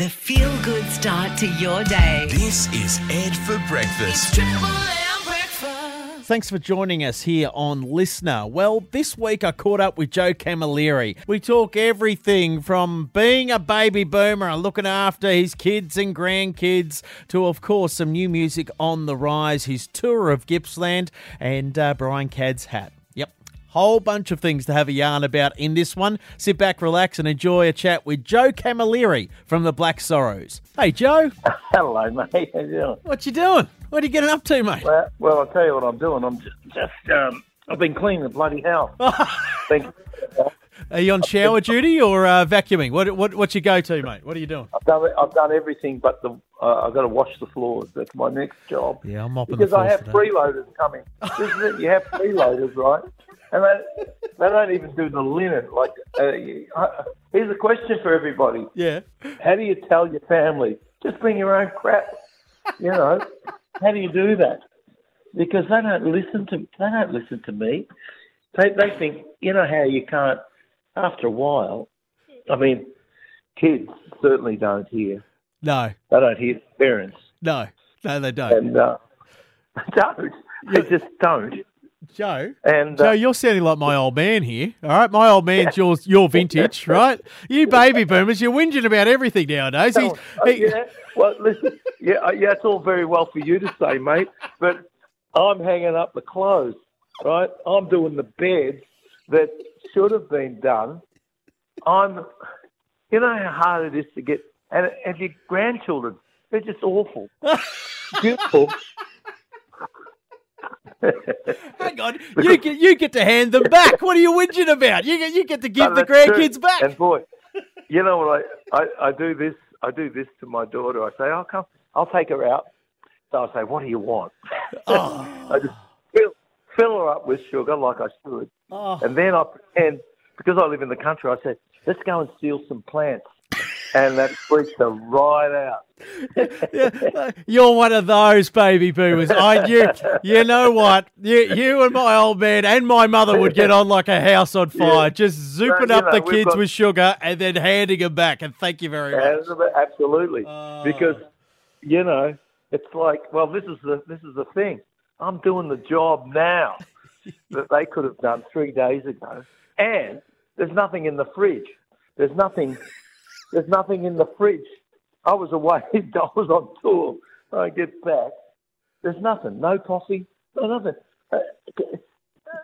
The feel good start to your day. This is Ed for Breakfast. Triple breakfast. Thanks for joining us here on LiSTNR. Well, this week I caught up with Joe Camilleri. We talk everything from being a baby boomer and looking after his kids and grandkids to, of course, some new music on the rise, his tour of Gippsland, and uh, Brian Cadd's hat. Whole bunch of things to have a yarn about in this one. Sit back, relax, and enjoy a chat with Joe Camilleri from the Black Sorrows. Hey, Joe, Hello, mate. How you doing? what you doing? What are you getting up to, mate? Well, well, I'll tell you what I'm doing. I'm just, just um, I've been cleaning the bloody house. Thank you. Are you on shower duty or uh, vacuuming? What what what's your go to, mate? What are you doing? I've done, I've done everything, but the uh, I've got to wash the floors. That's my next job. Yeah, I'm mopping Because I have today. freeloaders coming. This is it. You have freeloaders, right? And they, they don't even do the linen. Like, uh, here's a question for everybody: Yeah. How do you tell your family just bring your own crap? You know, how do you do that? Because they don't listen to they don't listen to me. They they think you know how you can't. After a while, I mean, kids certainly don't hear. No, They don't hear parents, no, no, they don't. and uh, they don't. They just don't. Joe, And Joe, uh, you're sounding like my old man here. All right, my old man's your your vintage, right? You baby boomers, you're whinging about everything nowadays. He's, Oh, he- yeah. Well, listen. Yeah, uh, yeah, it's all very well for you to say, mate, but I'm hanging up the clothes, right? I'm doing the beds that should have been done. I'm, you know how hard it is to get, and, and your grandchildren, they're just awful. Beautiful. Hang on, you get you get to hand them back. What are you whinging about? You get you get to give the that's true. grandkids back. And boy, you know what? I, I, I do this. I do this to my daughter. I say, "I'll come. I'll take her out." So I say, "What do you want?" Oh, I just fill, fill her up with sugar like I should, oh. and then I pretend because I live in the country. I said, "Let's go and steal some plants," and that freaks her right out. Yeah, uh, You're one of those baby boomers. I you you know what? You you and my old man and my mother would get on like a house on fire, Yeah. just zooping up know, the kids got- with sugar and then handing them back. And thank you very much. Absolutely, Oh. because you know it's like, well, this is the this is the thing. I'm doing the job now that they could have done three days ago, and there's nothing in the fridge. There's nothing. There's nothing in the fridge. I was away. I was on tour. I get back. There's nothing. No coffee. No nothing. Uh,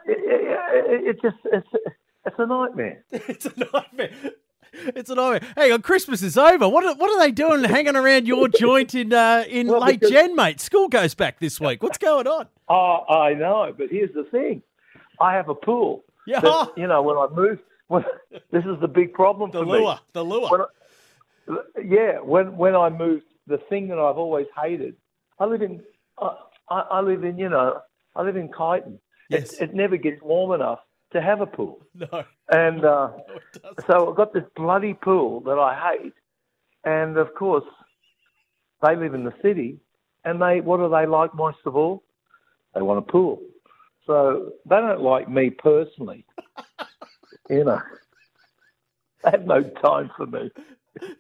It, it, it just it's it's a nightmare. It's a nightmare. It's a nightmare. Hang on, Christmas is over. What are, what are they doing hanging around your joint in uh, in Well, late because- Jan, mate? School goes back this week. What's going on? Oh, I know, but here's the thing: I have a pool. Yeah, that, you know, when I moved, this is the big problem the for lure, the lure. When I, yeah, when when I moved, the thing that I've always hated. I live in, I, I I live in, you know, I live in Kyneton. Yes. It, it never gets warm enough to have a pool, no, and uh, no, so I've got this bloody pool that I hate, and of course, they live in the city, and they what do they like most of all? They want a pool. So they don't like me personally, you know. They have no time for me,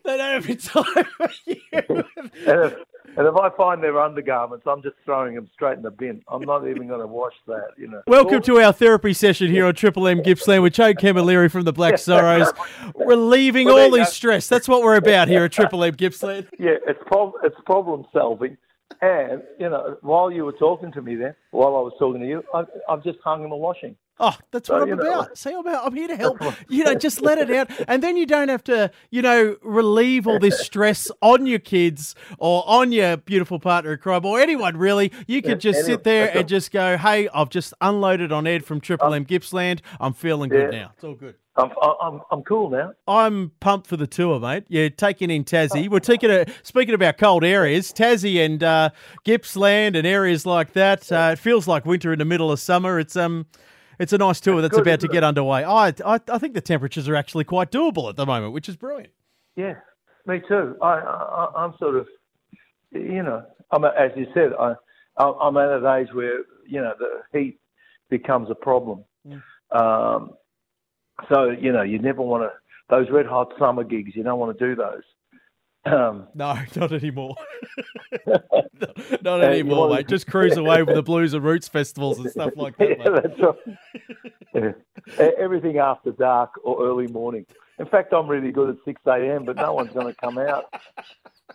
They don't have any time for you. and if, and if I find their undergarments, I'm just throwing them straight in the bin. I'm not even going to wash that, you know. Welcome to our therapy session here on Triple M Gippsland with Joe Camilleri from the Black Sorrows, relieving Well, all you his stress. That's what we're about here at Triple M Gippsland. Yeah, it's prob- it's problem solving. And you know, while you were talking to me then, while I was talking to you, I, I've just hung in the washing. Oh, that's what So, I'm know- about. See, I'm, about, I'm here to help. You know, just let it out. And then you don't have to, you know, relieve all this stress on your kids or on your beautiful partner in crime or anyone really. You could just anyone. sit there That's and all. just go, hey, I've just unloaded on Ed from Triple M Gippsland. I'm feeling good now. It's all good. I'm I'm I'm cool now. I'm pumped for the tour, mate. You're taking in Tassie. We're taking a speaking about cold areas, Tassie and uh, Gippsland and areas like that. Uh, it feels like winter in the middle of summer. It's um, it's a nice tour that's good, about to get underway. I, I I think the temperatures are actually quite doable at the moment, which is brilliant. Yeah, me too. I, I I'm sort of, you know, I'm a- as you said, I I'm at an age where you know the heat becomes a problem. Um, so you know, you never want to those red hot summer gigs. You don't want to do those. Um, No, not anymore. not anymore, mate. Just cruise away with the blues and roots festivals and stuff like that. yeah, mate. that's right. Yeah. Everything after dark or early morning. In fact, I'm really good at 6 a.m., but no one's going to come out.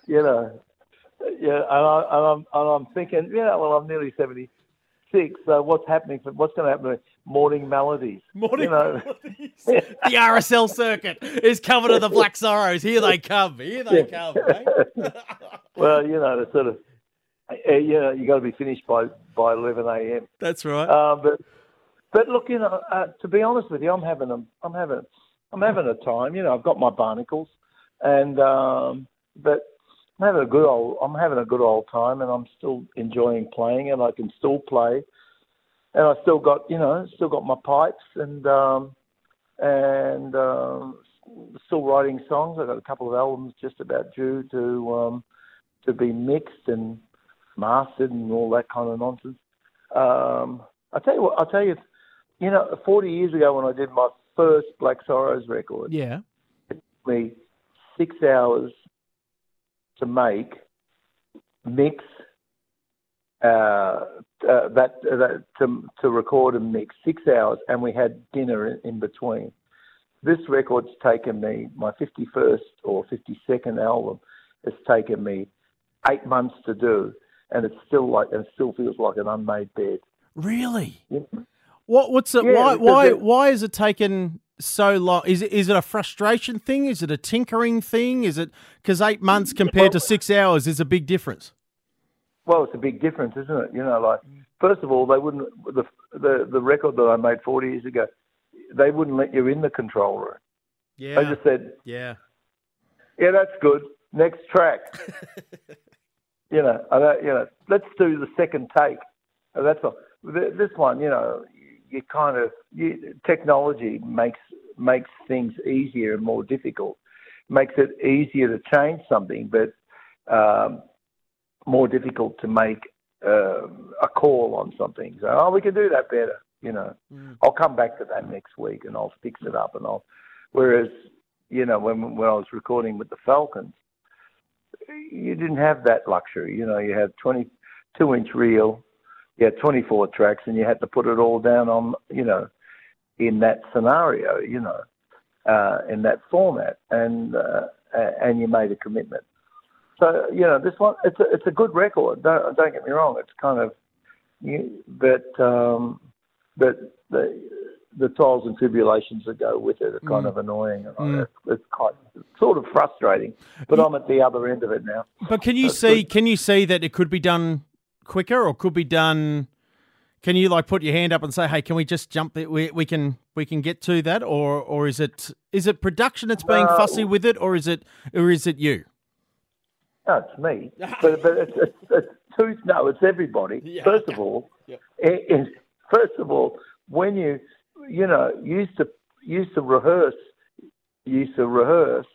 You know, yeah, and, I, and, I'm, and I'm thinking, yeah, well, I'm nearly 76, so what's happening? For, what's going to happen to morning melodies? Morning You know, melodies. the RSL circuit is covered to the Black Sorrows. Here they come. Here they come. mate. well, you know, the sort of, uh, you know, you got to be finished by by 11 a.m. That's right. Um, but but look, you know, uh, to be honest with you, I'm having a I'm having I'm having a time. You know, I've got my barnacles, and um, but I'm having a good old I'm having a good old time, and I'm still enjoying playing, and I can still play, and I still got you know still got my pipes, and um, and um, still writing songs. I've got a couple of albums just about due to um, to be mixed and mastered and all that kind of nonsense. Um, I tell you what, I'll tell you, you know, 40 years ago when I did my first Black Sorrows record, yeah. it took me six hours to make, mix, uh, uh, that, that to, to record and mix six hours, and we had dinner in, in between. This record's taken me my 51st or 52nd album. It's taken me eight months to do, and it's still like and it still feels like an unmade bed. Really? Yeah. What? What's it? Yeah, why? Why? it- Why is it taken so long? Is it? Is it a frustration thing? Is it a tinkering thing? Is it because eight months compared to six hours is a big difference? Well, it's a big difference, isn't it? You know, like first of all, they wouldn't the the the record that I made 40 years ago. They wouldn't let you in the control room. They Yeah. just said, Yeah. "Yeah, that's good. Next track." you know, you know, let's do the second take. That's all. This one, you know, you kind of you, technology makes makes things easier and more difficult. Makes it easier to change something, but um, more difficult to make uh, a call on something. So, oh, we can do that better. You know, I'll come back to that next week and I'll fix it up and I'll. Whereas, you know, when when I was recording with the Falcons, you didn't have that luxury. You know, you had 22 inch reel, you had 24 tracks, and you had to put it all down on, you know, in that scenario, you know, uh, in that format, and uh, and you made a commitment. So you know, this one it's a it's a good record. Don't don't get me wrong. It's kind of, you, but um, but the the trials and tribulations that go with it are kind of annoying. And it's, it's quite it's sort of frustrating. But I'm at the other end of it now. But can you see? Can you see that it could be done quicker, or could be done? Can you like put your hand up and say, "Hey, can we just jump? It? We we can we can get to that," or or is it is it production that's being No. fussy with it, or is it or is it you? No, it's me. but but it's, it's, it's two. No, it's everybody. Yeah, first of all, it, it, first of all, when you you know used to used to rehearse, used to rehearse,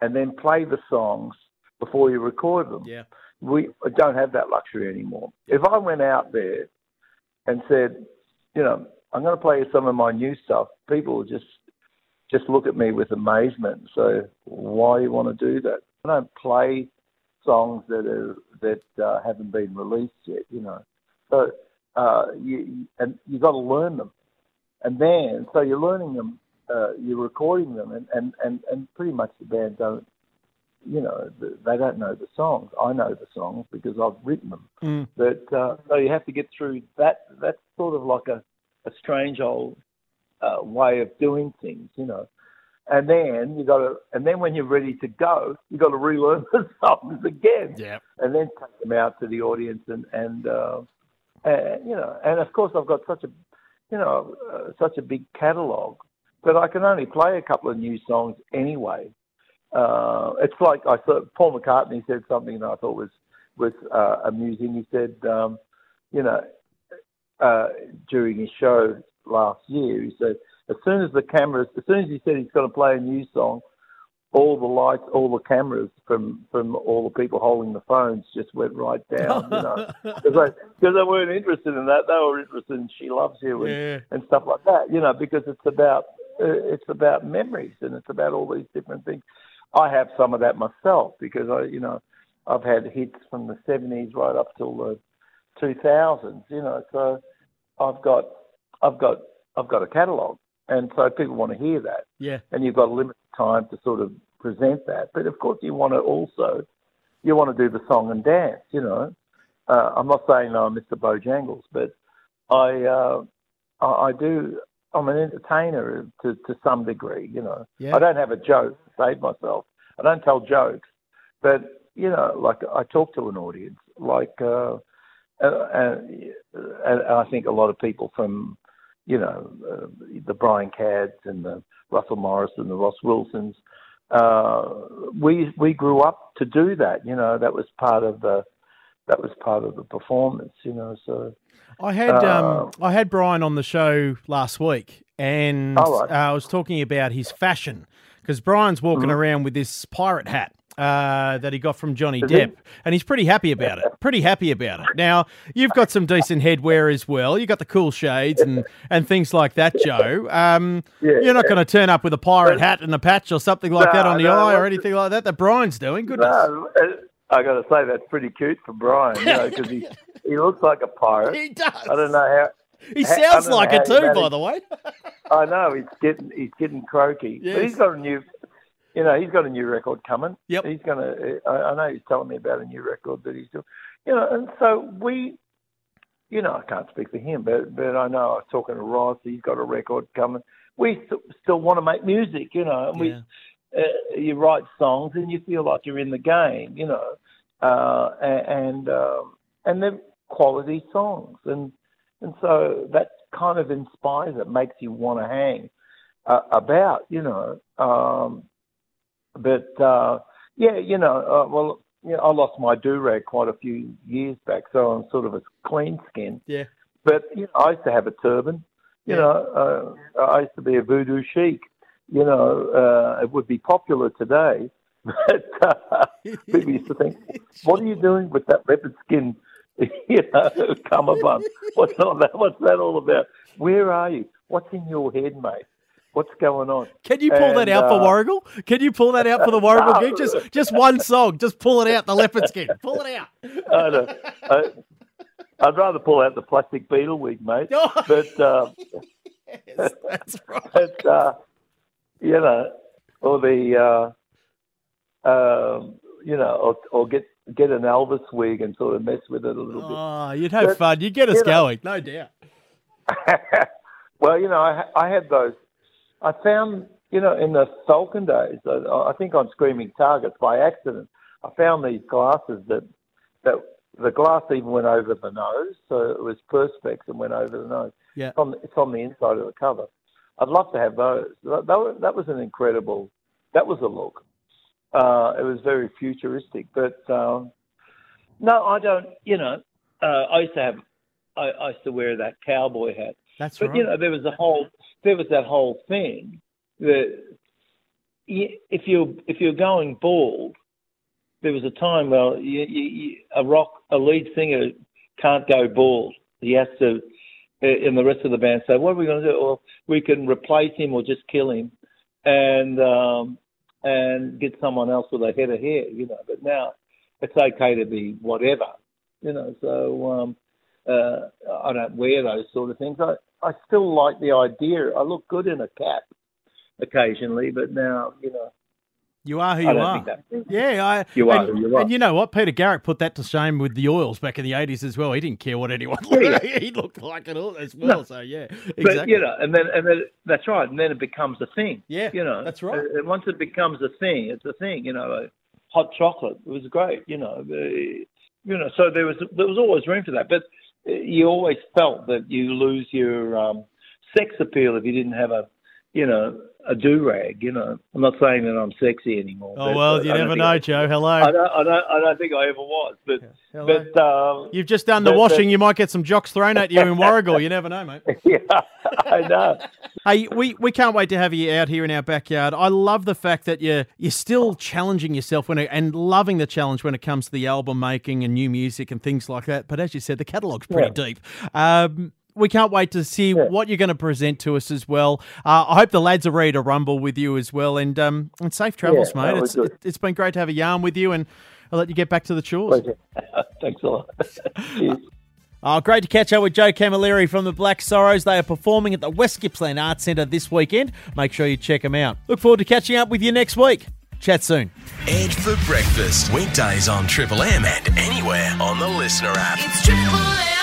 and then play the songs before you record them. Yeah. We don't have that luxury anymore. If I went out there and said, you know, I'm going to play some of my new stuff, people would just just look at me with amazement say, "Why you want to do that?" I don't play songs that are that uh, haven't been released yet, you know. So uh, you and you got to learn them, and then so you're learning them, uh, you're recording them, and, and and and pretty much the band don't, you know, they don't know the songs. I know the songs because I've written them. Mm. But uh, so you have to get through that. That's sort of like a a strange old uh, way of doing things, you know and then you got to, and then when you're ready to go, you got to relearn the songs again, Yeah. and then take them out to the audience, and and, uh, and you know, and of course I've got such a, you know, uh, such a big catalogue, but I can only play a couple of new songs anyway. Uh, it's like I thought Paul McCartney said something that I thought was was uh, amusing. He said, um, you know, uh, during his show last year, he said as soon as the cameras, as soon as he said he's going to play a new song, all the lights, all the cameras from from all the people holding the phones just went right down, you know, because they, they weren't interested in that. They were interested in "She Loves You" and, Yeah. and stuff like that, you know, because it's about uh, it's about memories and it's about all these different things. I have some of that myself because I, you know, I've had hits from the '70s right up till the 2000s. You know, so I've got, I've got, I've got a catalogue, and so people want to hear that Yeah. and you've got a limited time to sort of present that. But of course, you want to also you want to do the song and dance. You know, uh, I'm not saying I'm Mr. Bojangles, but I uh, I, I do. I'm an entertainer to to some degree. You know, Yeah. I don't have a joke to save myself. I don't tell jokes, but you know, like I talk to an audience. Like, uh, uh, and, and I think a lot of people from you know, uh, the Brian Cadds and the Russell Morris and the Ross Wilsons. Uh, we we grew up to do that. You know, that was part of the that was part of the performance. You know, so I had um, Uh, I had Brian on the show last week, and All right. uh, I was talking about his fashion because Brian's walking Mm-hmm. around with this pirate hat uh, that he got from Johnny Is he? Depp, and he's pretty happy about it. Pretty happy about it. Now you've got some decent headwear as well. You got the cool shades and and things like that, Joe. Um, Yeah. you're not going to turn up with a pirate hat and a patch or something like that on the no, eye or anything like that that Brian's doing. Goodness. no, I got to say that's pretty cute for Brian. You know, because he he looks like a pirate. He does. I don't know how. He sounds like it too, by the way. I know he's getting he's getting croaky, but he's got a new, you know, he's got a new record coming. Yep. He's gonna. I, I know he's telling me about a new record that he's doing. You know, and so we, you know, I can't speak for him, but but I know I was talking to Ross. He's got a record coming. We st- still want to make music, you know, and we Yeah. Uh, you write songs and you feel like you're in the game, you know, uh, and um, and they're quality songs, and and so that kind of inspires it, makes you want to hang uh, about, you know. Um, but uh, yeah, you know, uh, well, you know, I lost my do rag quite a few years back, so I'm sort of a clean skin. Yeah. But you know, I used to have a turban. You Yeah. know, uh, I used to be a voodoo chic. You know, uh, it would be popular today, but uh, people used to think, "What are you doing with that leopard skin?" You know, cummerbund. What's all that? What's that all about? Where are you? What's in your head, mate? What's going on? Can you pull that And, out for uh, Warragul? Can you pull that out for the Warragul No. Just just one song. Just pull it out, the leopard skin. Pull it out. I don't- I, I'd rather pull out the plastic Beatle wig, mate. Oh, But uh, yes, that's right. but uh, you know, or the uh, um, you know, or, or get get an Elvis wig and sort of mess with it a little bit. Oh, you'd have But, fun. You'd get us you know- going, no doubt. well, you know, I, I had those. I found, you know, in the Falcon days, I, I think on Screaming Targets by accident, I found these glasses that that the glass even went over the nose, so it was perspex and went over the nose. Yeah. It's on, it's on the inside of the cover. I'd love to have those. That, that, was, that was an incredible. That was a look. Uh, it was very futuristic, but um, no, I don't. You know, uh, I used to have. I, I used to wear that cowboy hat. That's But right. you know, there was a whole there was that whole thing that if you're if you're going bald, there was a time well, you, you, you, a rock a lead singer can't go bald. He has to, and the rest of the band say, "What are we going to do? Well, we can replace him or just kill him, and um, and get someone else with a head of hair." You know, but now it's okay to be whatever. You know, so. um uh, I don't wear those sort of things. I, I still like the idea. I look good in a cap occasionally, but now, you know, you are who you are. Yeah, I, You are and, who you are. And you know what? Peter Garrett put that to shame with the oils back in the 80s as well. He didn't care what anyone Yeah, looked He looked like it all as well. So, yeah, exactly. But you know, and then and then that's right, and then it becomes a thing. Yeah, you know, that's right. And once it becomes a thing, it's a thing. You know, uh, hot chocolate it was great. You know, uh, you know, so there was there was always room for that, but uh, you always felt that you lose your um, sex appeal if you didn't have a, you know, a do rag. You know, I'm not saying that I'm sexy anymore. oh, well, you never know, I- Joe. Hello. I don't, I don't, I don't think I ever was, but Hello. but um, You've just done the but- washing. but- you might get some jocks thrown at you in Warragul. You never know, mate. yeah, I know. Hey, we, we can't wait to have you out here in our backyard. I love the fact that you're you're still challenging yourself when it, and loving the challenge when it comes to the album making and new music and things like that. But as you said, the catalogue's pretty deep. Um, we can't wait to see what you're going to present to us as well. Uh, I hope the lads are ready to rumble with you as well. And um, and safe travels, Yeah, mate. that It's, it, it's been great to have a yarn with you, and I'll let you get back to the chores. Thanks a lot. Oh, great to catch up with Joe Camilleri from the Black Sorrows. They are performing at the West Gippsland Arts Centre this weekend. Make sure you check them out. Look forward to catching up with you next week. Chat soon. Ed for breakfast. Weekdays on Triple M and anywhere on the LiSTNR app. It's Triple M